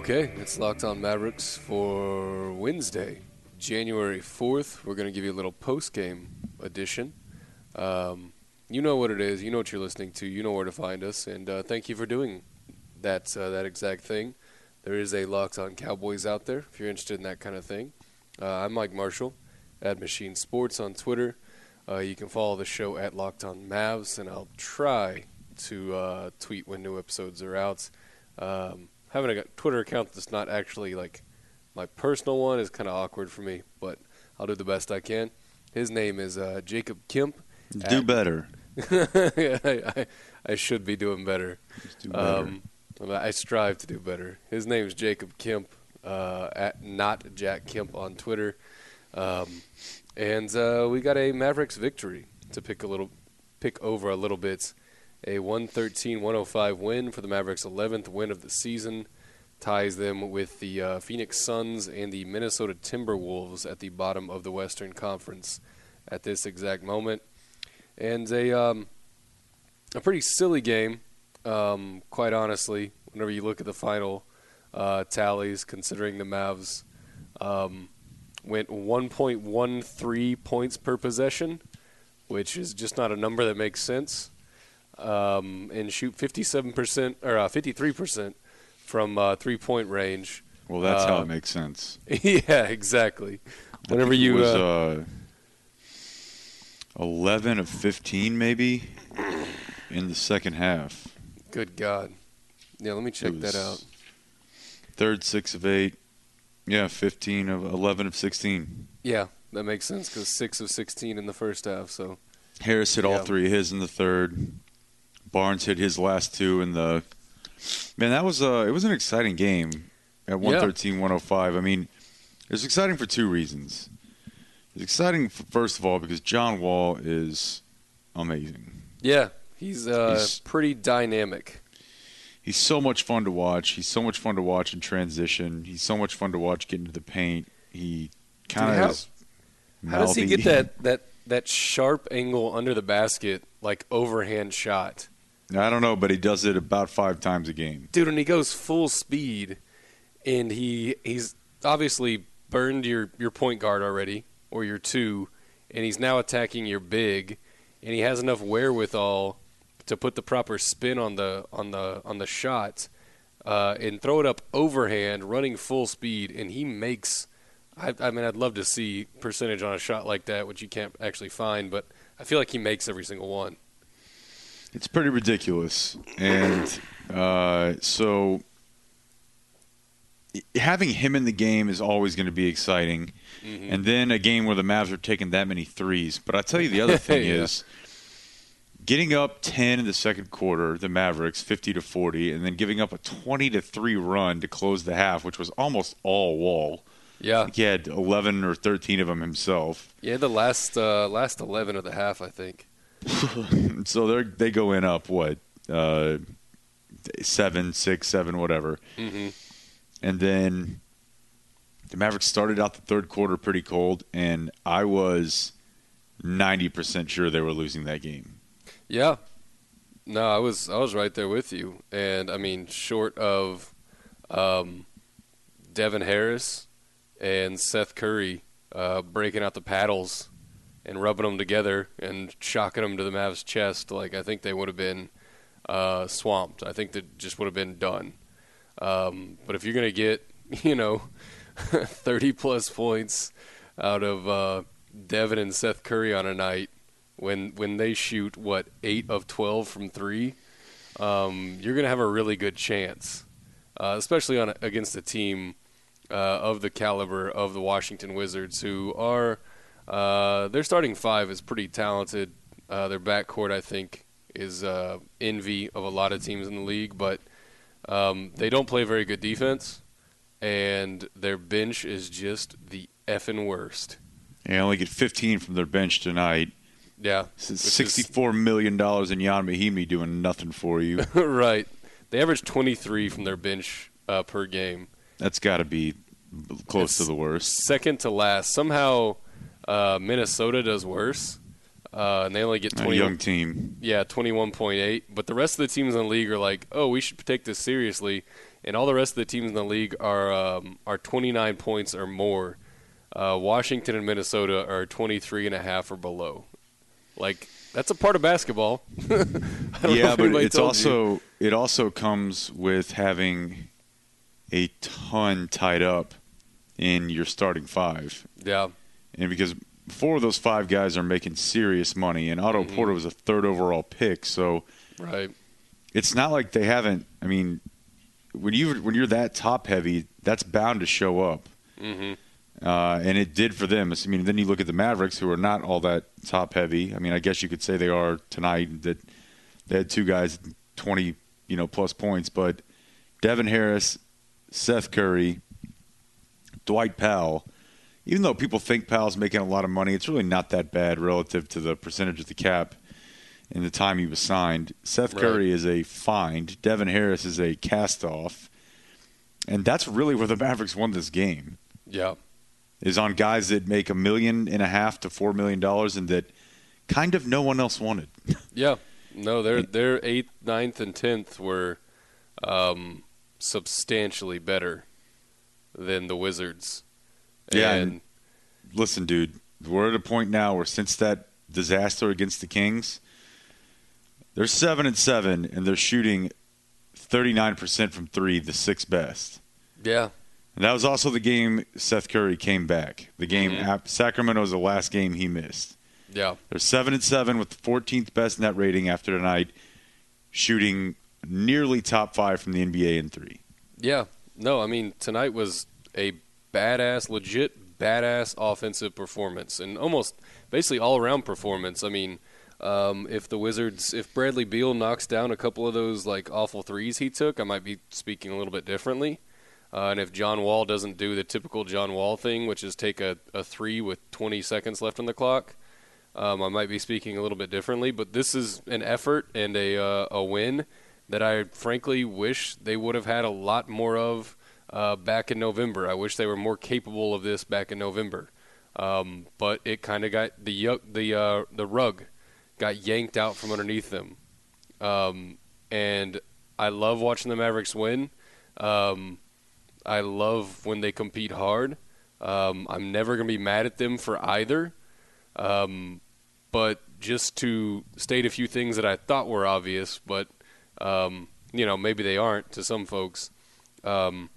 Okay, it's Locked On Mavericks for Wednesday, January 4th. We're going to give you a little post game edition. Um, you know what it is, you know what you're listening to, you know where to find us, and uh, thank you for doing that, uh, that exact thing. There is a Locked On Cowboys out there if you're interested in that kind of thing. Uh, I'm Mike Marshall at Machine Sports on Twitter. Uh, you can follow the show at Locked On Mavs, and I'll try to uh, tweet when new episodes are out. Um, having a Twitter account that's not actually like my personal one is kind of awkward for me, but I'll do the best I can. His name is uh, Jacob Kemp. Do at- better. I, I, should be doing better. Just do better. Um, I strive to do better. His name is Jacob Kemp, uh, at not Jack Kemp on Twitter, um, and uh, we got a Mavericks victory to pick a little, pick over a little bit. A 113-105 win for the Mavericks' 11th win of the season ties them with the uh, Phoenix Suns and the Minnesota Timberwolves at the bottom of the Western Conference at this exact moment. And a um, a pretty silly game, um, quite honestly. Whenever you look at the final uh, tallies, considering the Mavs um, went 1.13 points per possession, which is just not a number that makes sense, um, and shoot 57% or uh, 53% from uh, three point range. well, that's how uh, it makes sense. yeah, exactly. Whenever you was, uh, uh, 11 of 15 maybe in the second half. good God, yeah, let me check that out. Third, six of eight. Yeah, 15 of 11 of 16. Yeah, that makes sense because six of 16 in the first half. So Harris hit all three of his in the third. Barnes hit his last two in the. Man, that was a it was an exciting game at 113-105. I mean, it was exciting for two reasons. It's exciting first of all because John Wall is amazing. yeah, he's, uh, He's- pretty dynamic. He's so much fun to watch. He's so much fun to watch in transition. He's so much fun to watch get into the paint. He kind how- of is How does he get that that that sharp angle under the basket, like overhand shot, I don't know, but he does it about five times a game. dude? And he goes full speed, and he he's obviously burned your your point guard already or your two, and he's now attacking your big, and he has enough wherewithal to put the proper spin on the on the on the shot, uh, and throw it up overhand, running full speed, and he makes. I, I mean, I'd love to see percentage on a shot like that, which you can't actually find, but I feel like he makes every single one. It's pretty ridiculous, and uh, so having him in the game is always going to be exciting. Mm-hmm. And then a game where the Mavs are taking that many threes. But I tell you, the other thing Yeah. is getting up ten in the second quarter, the Mavericks fifty to forty, and then giving up a twenty to three run to close the half, which was almost all Wall. Yeah, he had eleven or thirteen of them himself. yeah. The last uh, last eleven of the half, I think. so they they go in up what uh, seven, six, seven, whatever, Mm-hmm. and then the Mavericks started out the third quarter pretty cold, and I was ninety percent sure they were losing that game. Yeah. No, I was I was right there with you, and I mean, short of um, Devin Harris and Seth Curry uh, breaking out the paddles and rubbing them together and shocking them to the Mavs' chest, like I think they would have been uh, swamped. I think that just would have been done. Um, but if you're going to get, you know, 30 plus points out of uh, Devin and Seth Curry on a night when when they shoot what eight of 12 from three, um, you're going to have a really good chance, uh, especially on against a team uh, of the caliber of the Washington Wizards, who are uh, their starting five is pretty talented. Uh, their backcourt, I think, is uh, envy of a lot of teams in the league, but um, they don't play very good defense, and their bench is just the effing worst. They only get 15 from their bench tonight. Yeah, sixty-four million dollars in Ian Mahinmi doing nothing for you. right. They average 23 from their bench uh, per game. That's got to be close it's to the worst. Second to last. Somehow, uh, Minnesota does worse. Uh, and they only get 20, a young team. Yeah, 21.8. But the rest of the teams in the league are like, oh, we should take this seriously. And all the rest of the teams in the league are um, are 29 points or more. Uh, Washington and Minnesota are 23 and a half or below. Like that's a part of basketball. yeah, but it's also you. it also comes with having a ton tied up in your starting five. Yeah, and because four of those five guys are making serious money, and Otto mm-hmm. Porter was a third overall pick, so right. It's not like they haven't. I mean, when you when you're that top heavy, that's bound to show up. Mm-hmm. Uh, and it did for them. I mean, then you look at the Mavericks, who are not all that top heavy. I mean, I guess you could say they are tonight. That they had two guys, twenty, you know, plus points. But Devin Harris, Seth Curry, Dwight Powell. Even though people think Powell's making a lot of money, it's really not that bad relative to the percentage of the cap in the time he was signed. Seth right. Curry is a find. Devin Harris is a cast off. And that's really where the Mavericks won this game. Yeah is on guys that make a million and a half to four million dollars and that kind of no one else wanted. yeah, no, their their eighth, ninth, and tenth were um, substantially better than the Wizards. Yeah, and, listen, dude, we're at a point now where since that disaster against the Kings, they're seven and seven, and they're shooting thirty nine percent from three, the sixth best. Yeah, and that was also the game Seth Curry came back. The game mm-hmm. Sacramento was the last game he missed. Yeah, they're seven and seven with the 14th best net rating after tonight, shooting nearly top five from the NBA in three. Yeah, no, I mean tonight was a badass, legit badass offensive performance, and almost basically all around performance. I mean, um, if the Wizards, if Bradley Beal knocks down a couple of those like awful threes he took, I might be speaking a little bit differently. Uh, and if John Wall doesn't do the typical John Wall thing, which is take a, a three with 20 seconds left on the clock, um, I might be speaking a little bit differently. But this is an effort and a, uh, a win that I frankly wish they would have had a lot more of uh, back in November. I wish they were more capable of this back in November. Um, but it kind of got the the uh, the rug got yanked out from underneath them, um, and I love watching the Mavericks win. Um, I love when they compete hard. Um, I'm never going to be mad at them for either. Um, but just to state a few things that I thought were obvious, but um, you know maybe they aren't to some folks. Um,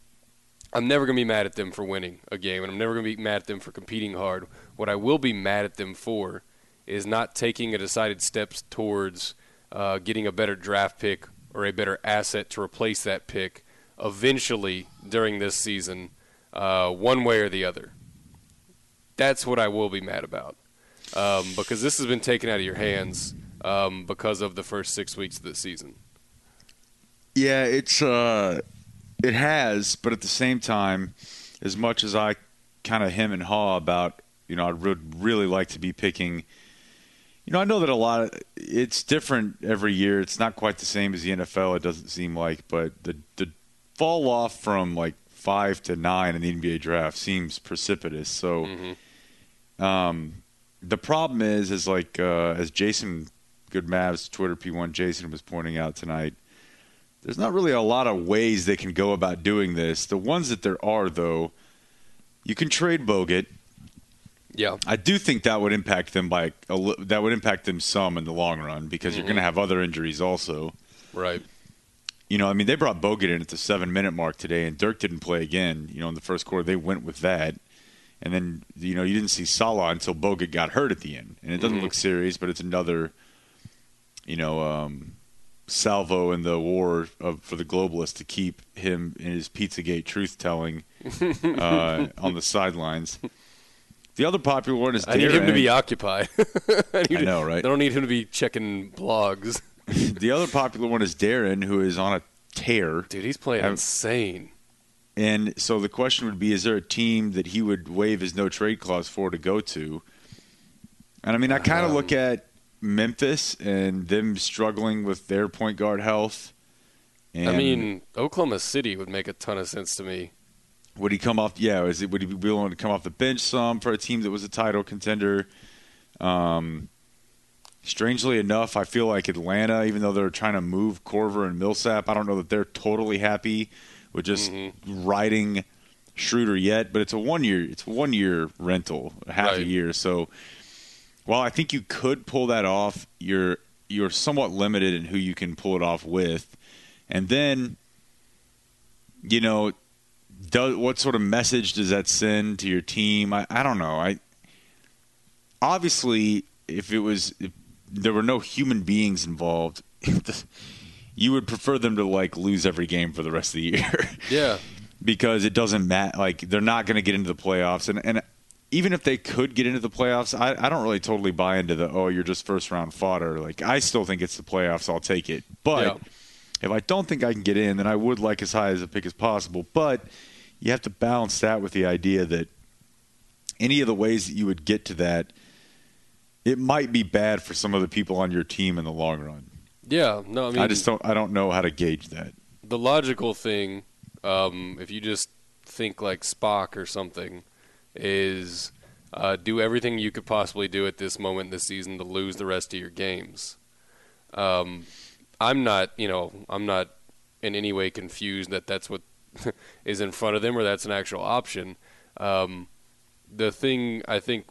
I'm never going to be mad at them for winning a game, and I'm never going to be mad at them for competing hard. What I will be mad at them for is not taking a decided steps towards uh, getting a better draft pick or a better asset to replace that pick eventually during this season, uh, one way or the other. That's what I will be mad about. Um, because this has been taken out of your hands um, because of the first six weeks of the season. Yeah, it's uh, it has, but at the same time, as much as I kind of hem and haw about, you know, I would really like to be picking. You know, I know that a lot of it's different every year. It's not quite the same as the NFL. It doesn't seem like, but the the fall off from like five to nine in the NBA draft seems precipitous. So, mm-hmm. um, the problem is, is like uh, as Jason Good Mavs Twitter P1 Jason was pointing out tonight, there's not really a lot of ways they can go about doing this. The ones that there are, though, you can trade Bogut. Yeah, I do think that would impact them by a, that would impact them some in the long run because mm-hmm. you're going to have other injuries also. Right. You know, I mean, they brought Bogut in at the seven minute mark today, and Dirk didn't play again. You know, in the first quarter, they went with that. And then, you know, you didn't see Salah until Bogut got hurt at the end. And it doesn't Mhm. look serious, but it's another, you know, um, salvo in the war of, for the globalists to keep him in his Pizzagate truth telling uh, on the sidelines. The other popular one is I need him to be occupied. I, I know, right? I don't need him to be checking blogs. the other popular one is Deron, who is on a tear. Dude, he's playing I'm- insane. And so the question would be: Is there a team that he would waive his no trade clause for to go to? And I mean, I kind of Um, look at Memphis and them struggling with their point guard health. And I mean, Oklahoma City would make a ton of sense to me. would he come off? Yeah, is it, would he be willing to come off the bench some for a team that was a title contender? Um, strangely enough, I feel like Atlanta, even though they're trying to move Korver and Millsap, I don't know that they're totally happy with just Mm-hmm. riding Schroeder yet. But it's a one year, it's a one year rental, half a year. So while I think you could pull that off, you're you're somewhat limited in who you can pull it off with, and then you know does what sort of message does that send to your team? I, I don't know. I obviously if it was if there were no human beings involved, you would prefer them to like lose every game for the rest of the year. Yeah. because it doesn't matter. Like they're not going to get into the playoffs, and and even if they could get into the playoffs, I, I don't really totally buy into the oh you're just first round fodder. Like I still think it's the playoffs. I'll take it, but. Yeah. If I don't think I can get in, then I would like as high as a pick as possible. But you have to balance that with the idea that any of the ways that you would get to that, it might be bad for some of the people on your team in the long run. Yeah. No, I mean, I just don't. I don't know how to gauge that. the logical thing, um, if you just think like Spock or something, is uh, do everything you could possibly do at this moment in season to lose the rest of your games. Um, I'm not, you know, I'm not in any way confused that that's what is in front of them or that's an actual option. Um, the thing I think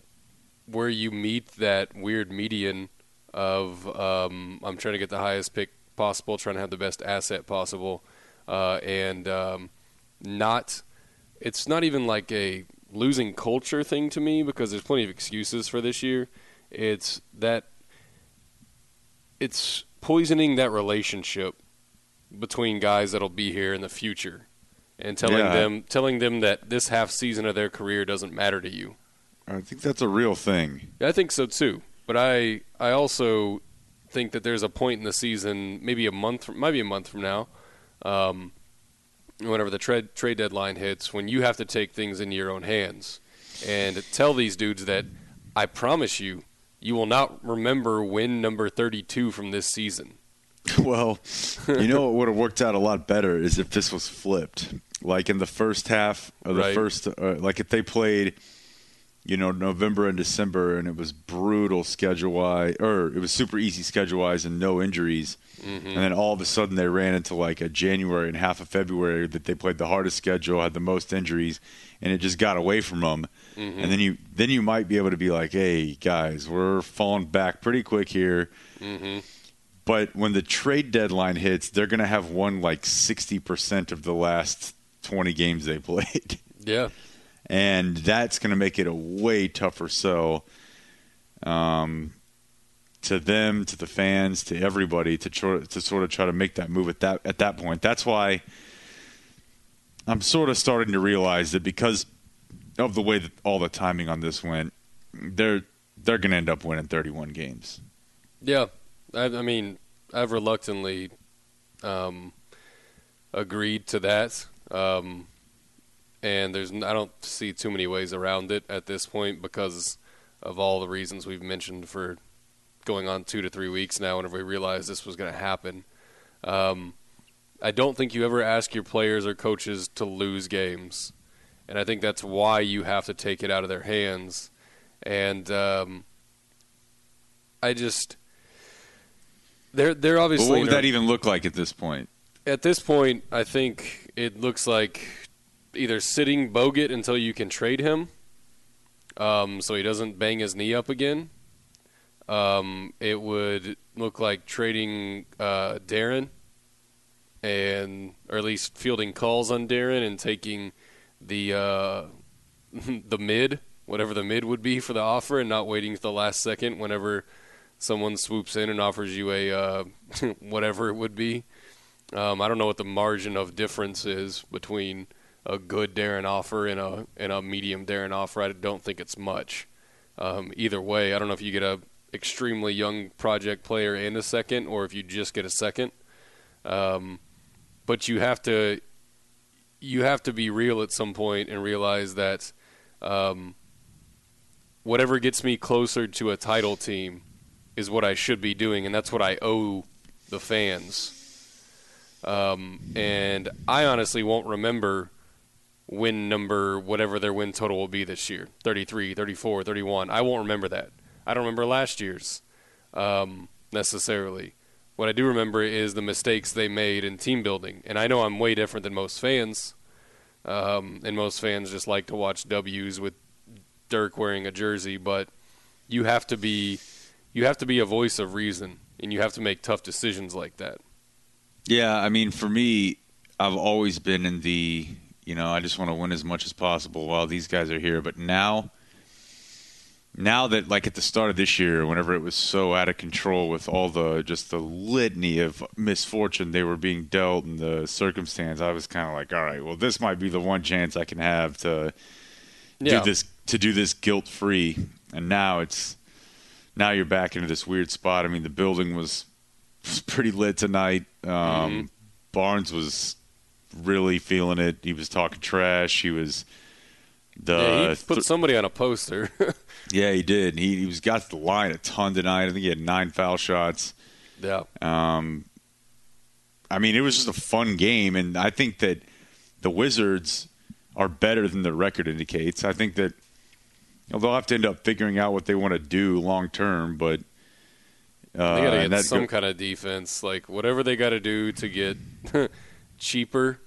where you meet that weird median of um, I'm trying to get the highest pick possible, trying to have the best asset possible, uh, and um, not. It's not even like a losing culture thing to me because there's plenty of excuses for this year. It's that it's poisoning that relationship between guys that'll be here in the future and telling Yeah. them telling them that this half season of their career doesn't matter to you. I think that's a real thing. I think so too. But I I also think that there's a point in the season, maybe a month, from, might be a month from now, um, whenever the trade trade deadline hits, when you have to take things into your own hands and tell these dudes that I promise you, you will not remember win number 32 from this season. Well, you know what would have worked out a lot better is if this was flipped. Like in the first half of the Right. first, uh, like if they played, you know, November and December, and it was brutal schedule wise, or it was super easy schedule wise and no injuries, mm-hmm. and then all of a sudden they ran into like a January and half of February that they played the hardest schedule, had the most injuries, and it just got away from them. Mm-hmm. And then you then you might be able to be like, hey guys, we're falling back pretty quick here. Mm-hmm. But when the trade deadline hits, they're going to have won like 60% of the last 20 games they played. Yeah. And that's going to make it a way tougher sell um, to them, to the fans, to everybody to, try, to sort of try to make that move at that, at that point. That's why I'm sort of starting to realize that because of the way that all the timing on this went, they're, they're going to end up winning 31 games. Yeah, I, I mean, I've reluctantly um, agreed to that, um, and there's I don't see too many ways around it at this point because of all the reasons we've mentioned for going on two to three weeks now. Whenever we realized this was going to happen, um, I don't think you ever ask your players or coaches to lose games, and I think that's why you have to take it out of their hands, and um, I just. They're they're obviously what would that even look like at this point? at this point. I think it looks like either sitting Bogut until you can trade him, um, so he doesn't bang his knee up again. Um, it would look like trading uh, Deron and or at least fielding calls on Deron and taking the uh, the mid, whatever the mid would be for the offer, and not waiting to the last second whenever someone swoops in and offers you a uh, whatever it would be. Um, I don't know what the margin of difference is between a good Deron offer and a and a medium Deron offer. I don't think it's much. Um, either way, I don't know if you get a extremely young project player and a second, or if you just get a second. Um, but you have to you have to be real at some point and realize that um, whatever gets me closer to a title team is what I should be doing, and that's what I owe the fans. Um, and I honestly won't remember win number, whatever their win total will be this year 33, 34, 31. I won't remember that. I don't remember last year's um, necessarily. What I do remember is the mistakes they made in team building. And I know I'm way different than most fans. Um, and most fans just like to watch W's with Dirk wearing a jersey, but you have to be you have to be a voice of reason and you have to make tough decisions like that. Yeah, I mean for me, I've always been in the you know, I just want to win as much as possible while these guys are here. But now, now that like at the start of this year, whenever it was so out of control with all the just the litany of misfortune they were being dealt and the circumstance, I was kind of like, all right, well, this might be the one chance I can have to Yeah. do this to do this guilt free. And now it's now you're back into this weird spot. I mean, the building was, was pretty lit tonight. Um, Barnes was really feeling it. He was talking trash. He was the yeah, he put th- somebody on a poster. yeah he did. He he was got to the line a ton tonight. I think he had nine foul shots. yeah. Um, I mean, it was just a fun game, and I think that the Wizards are better than the record indicates. I think that you know, they'll have to end up figuring out what they want to do long term, but uh, They got to get some go- kind of defense, like whatever they got to do to get cheaper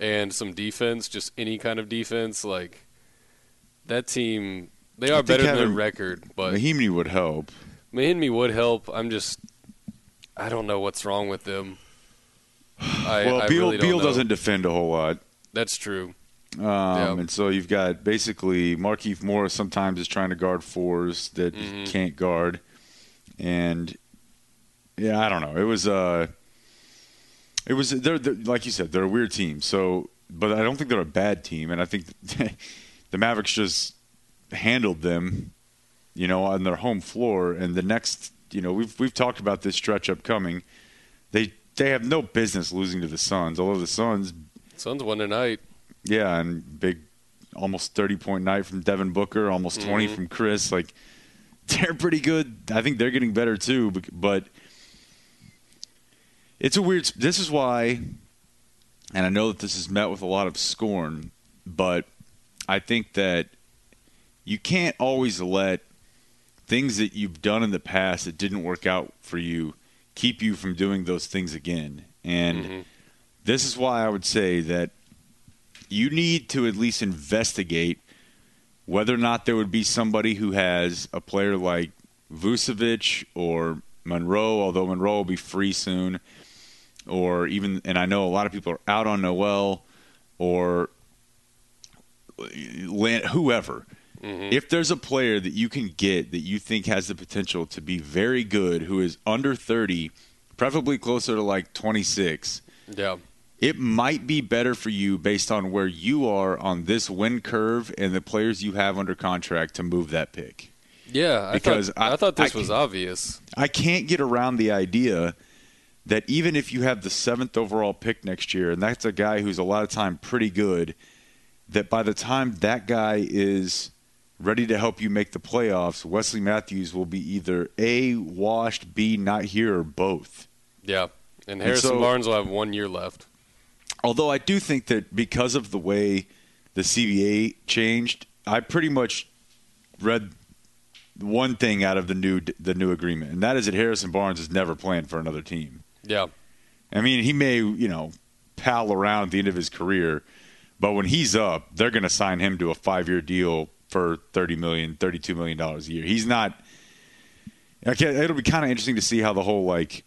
and some defense, just any kind of defense. Like that team, they are better than their record, but Mahinmi would help. Mahinmi would help. I'm just, I don't know what's wrong with them. I, well, I Beal really don't Beal doesn't defend a whole lot. That's true. Um, And so you've got basically Markieff Morris sometimes is trying to guard fours that Mm-hmm. can't guard, and yeah, I don't know. It was uh, it was they're, they're like you said they're a weird team. So, but I don't think they're a bad team, and I think the Mavericks just handled them, you know, on their home floor. And the next, you know, we've we've talked about this stretch upcoming. They they have no business losing to the Suns, although the Suns Suns won tonight. yeah, and big, almost thirty point night from Devin Booker, almost 20 mm-hmm. from Chris. Like they're pretty good. I think they're getting better too. But it's a weird. This is why, and I know that this is met with a lot of scorn, but I think that you can't always let things that you've done in the past that didn't work out for you keep you from doing those things again. And mm-hmm. this is why I would say that you need to at least investigate whether or not there would be somebody who has a player like Vucevic or Monroe, although Monroe will be free soon, or even, and I know a lot of people are out on Noel or whoever. Mm-hmm. If there's a player that you can get that you think has the potential to be very good, who is under 30, preferably closer to like 26, Yeah. it might be better for you based on where you are on this win curve and the players you have under contract to move that pick. Yeah, I Because thought, I- I, thought this I- was obvious. I can't get around the idea that even if you have the seventh overall pick next year, and that's a guy who's a lot of time pretty good, that by the time that guy is ready to help you make the playoffs, Wesley Matthews will be either A, washed, B, not here, or both. Yeah, and Harrison so- Barnes will have one year left. Although I do think that because of the way the CBA changed, I pretty much read one thing out of the new the new agreement, and that is that Harrison Barnes is never playing for another team. Yeah, I mean, he may you know pal around at the end of his career, but when he's up, they're going to sign him to a five year deal for thirty million, thirty two million dollars a year. He's not. Okay, it'll be kind of interesting to see how the whole like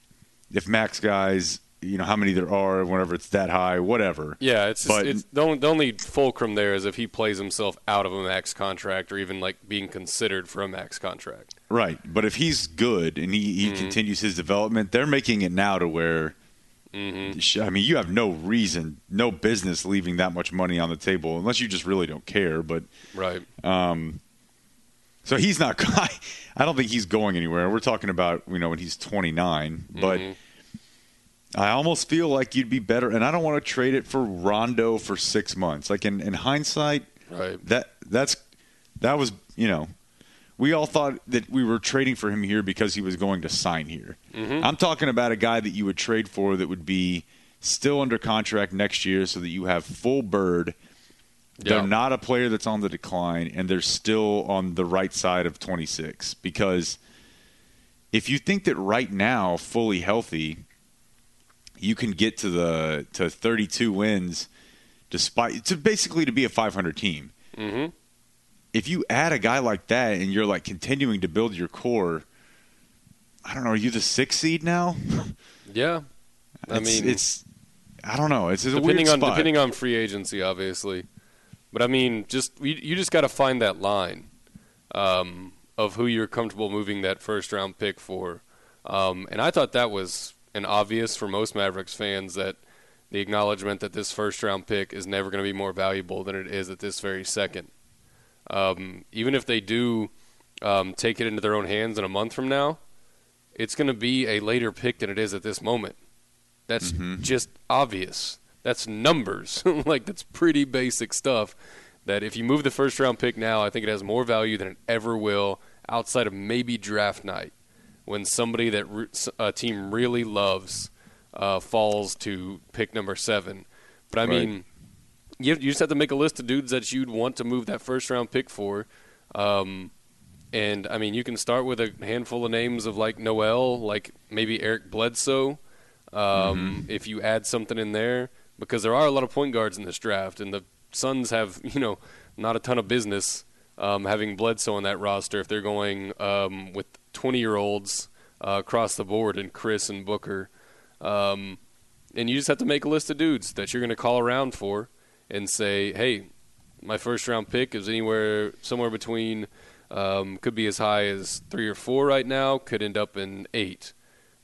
if Max guys you know how many there are, whenever it's that high, whatever. Yeah, it's, But- it's the only, the only fulcrum there is if he plays himself out of a max contract or even like being considered for a max contract. Right, but if he's good and he, he mm-hmm. continues his development, they're making it now to where. Mm-hmm. sh I mean, you have no reason, no business leaving that much money on the table unless you just really don't care. But Right. Um, so he's not. I don't think he's going anywhere. We're talking about you know when he's 29, but mm-hmm. I almost feel like you'd be better. And I don't want to trade it for Rondo for six months. Like in, in hindsight, Right. that that's that was you know we all thought that we were trading for him here because he was going to sign here. Mm-hmm. I'm talking about a guy that you would trade for that would be still under contract next year, so that you have full bird. They're not a player that's on the decline, and they're still on the right side of 26. Because if you think that right now, fully healthy, you can get to the to 32 wins, despite to basically to be a 500 team. Mm-hmm. If you add a guy like that, and you're like continuing to build your core, I don't know. Are you the sixth seed now? Yeah. I It's- mean, it's I don't know. It's, it's a depending on spot. depending on free agency, obviously. But I mean, just you, you just got to find that line um, of who you're comfortable moving that first round pick for. Um, and I thought that was an obvious for most Mavericks fans that the acknowledgement that this first round pick is never going to be more valuable than it is at this very second. Um, even if they do um, take it into their own hands in a month from now, it's going to be a later pick than it is at this moment. That's just obvious. That's numbers. like that's pretty basic stuff. That if you move the first round pick now, I think it has more value than it ever will outside of maybe draft night when somebody that re- a team really loves uh, falls to pick number seven. But I Right. mean, you, you just have to make a list of dudes that you'd want to move that first round pick for. Um, and I mean, you can start with a handful of names of like Noel, like maybe Eric Bledsoe, um, if you add something in there, because there are a lot of point guards in this draft, and the Suns have you know not a ton of business um, having Bledsoe on that roster if they're going um, with 20 year olds uh, across the board and Chris and Booker. Um, and you just have to make a list of dudes that you're going to call around for and say, hey, my first round pick is anywhere somewhere between um, could be as high as three or four right now, could end up in eight,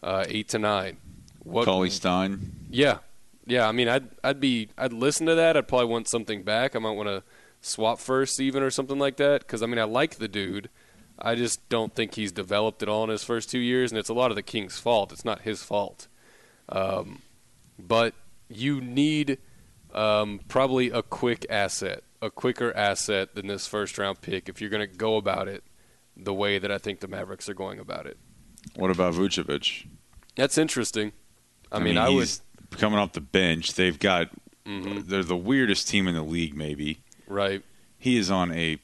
uh, eight to nine. What? Cauley Stein. Yeah, yeah. I mean, I'd I'd be I'd listen to that. I'd probably want something back. I might want to swap first, even or something like that. Because I mean, I like the dude. I just don't think he's developed at all in his first two years, and it's a lot of the Kings' fault. It's not his fault. Um, but you need um, probably a quick asset, a quicker asset than this first round pick if you're going to go about it the way that I think the Mavericks are going about it. What about Vucevic? That's interesting. I, mean, I would. he's coming off the bench. They've got Mhm. they're the weirdest team in the league. Maybe Right. he is on a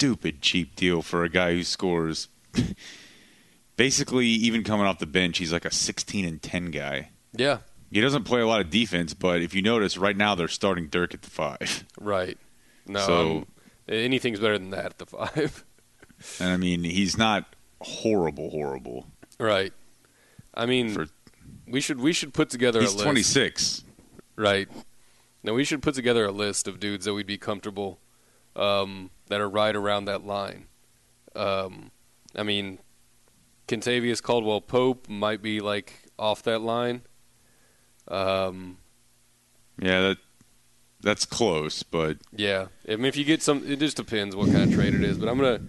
stupid cheap deal for a guy who scores. Basically, even coming off the bench, he's like a 16 and 10 guy. Yeah. He doesn't play a lot of defense, but if you notice, right now they're starting Dirk at the five. Right. No. So- um, anything's better than that at the five. And I mean, he's not horrible, horrible. right. I mean, For- we should we should put together He's a list. 26. Right. Now we should put together a list of dudes that we'd be comfortable um, that are right around that line. Um, I mean, Kentavious Caldwell Pope might be like off that line. Um, Yeah, that that's close, but yeah, I mean, if you get some, it just depends what kind of trade it is. But I'm gonna,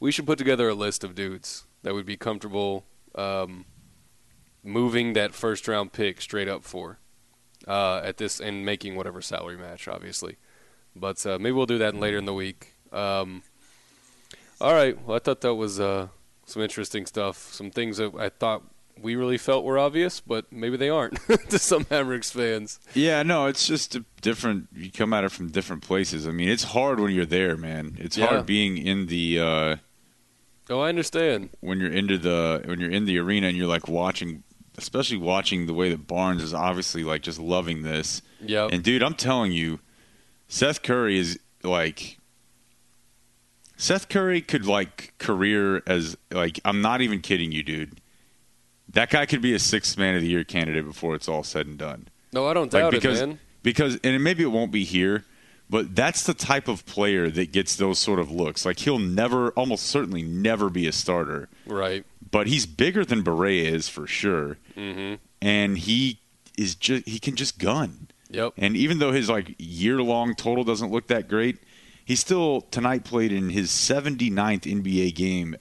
we should put together a list of dudes that would be comfortable um, moving that first round pick straight up for uh, at this and making whatever salary match, obviously. But uh, maybe we'll do that later in the week. Um, all right. Well, I thought that was uh, some interesting stuff. Some things that I thought we really felt were obvious, but maybe they aren't to some Mavericks fans. yeah, no, it's just a different. You come at it from different places. I mean, it's hard when you're there, man. It's Yeah. hard being in the uh, Oh, I understand. when you're into the when you're in the arena and you're like watching, especially watching the way that Barnes is obviously like just loving this. Yep. And dude, I'm telling you, Seth Curry is like Seth Curry could like career as like I'm not even kidding you, dude. that guy could be a sixth man of the year candidate before it's all said and done. No, I don't Like doubt because it, man. because and maybe it won't be here, but that's the type of player that gets those sort of looks. Like he'll never, almost certainly never be a starter, Right. but he's bigger than Barea is for sure, Mm-hmm. and he is just he can just gun. Yep. And even though his like year long total doesn't look that great, he still tonight played in his 79th NBA game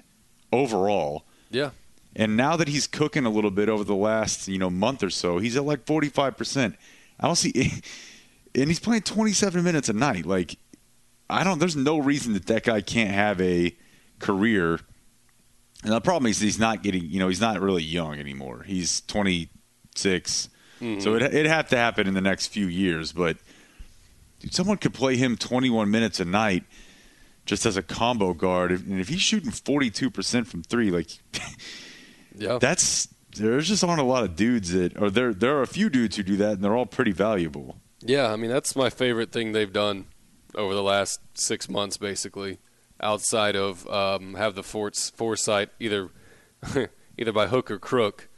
overall. Yeah. And now that he's cooking a little bit over the last, you know, month or so, he's at like 45%. I don't see and he's playing 27 minutes a night. Like I don't there's no reason that that guy can't have a career. And the problem is he's not getting, you know, he's not really young anymore. He's 26. Mm-hmm. So it it have to happen in the next few years, but dude, someone could play him 21 minutes a night just as a combo guard and if he's shooting 42% from 3 like Yeah. that's there's just aren't a lot of dudes that or there there are a few dudes who do that and they're all pretty valuable. Yeah, I mean that's my favorite thing they've done over the last six months, basically. Outside of um, have the forts, foresight either either by hook or crook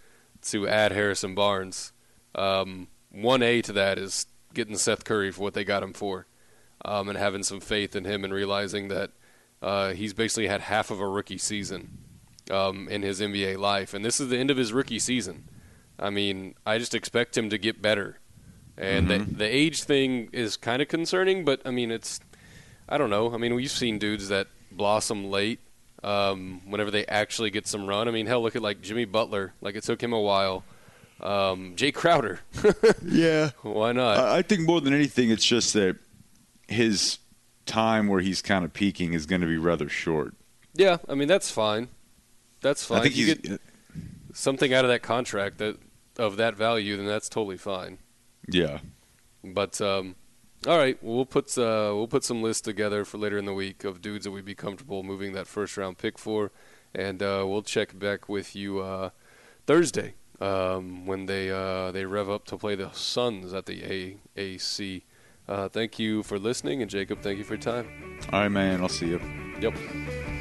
to add Harrison Barnes. Um, one A to that is getting Seth Curry for what they got him for, um, and having some faith in him and realizing that uh, he's basically had half of a rookie season um, in his NBA life, and this is the end of his rookie season. I mean, I just expect him to get better. And the, the age thing is kind of concerning, but I mean, it's I don't know. I mean, we've seen dudes that blossom late um, whenever they actually get some run. I mean, hell, look at like Jimmy Butler. Like it took him a while. Um, Jae Crowder. Yeah. Why not? I think more than anything it's just that his time where he's kind of peaking is going to be rather short. yeah, I mean that's fine. That's fine. I think you he's get something out of that contract that of that value, then that's totally fine. yeah. But um, all right, well, we'll put uh, we'll put some lists together for later in the week of dudes that we'd be comfortable moving that first round pick for, and uh, we'll check back with you uh, Thursday um, when they uh, they rev up to play the Suns at the AAC. Uh, thank you for listening, and Jacob, thank you for your time. All right, man. I'll see you. Yep.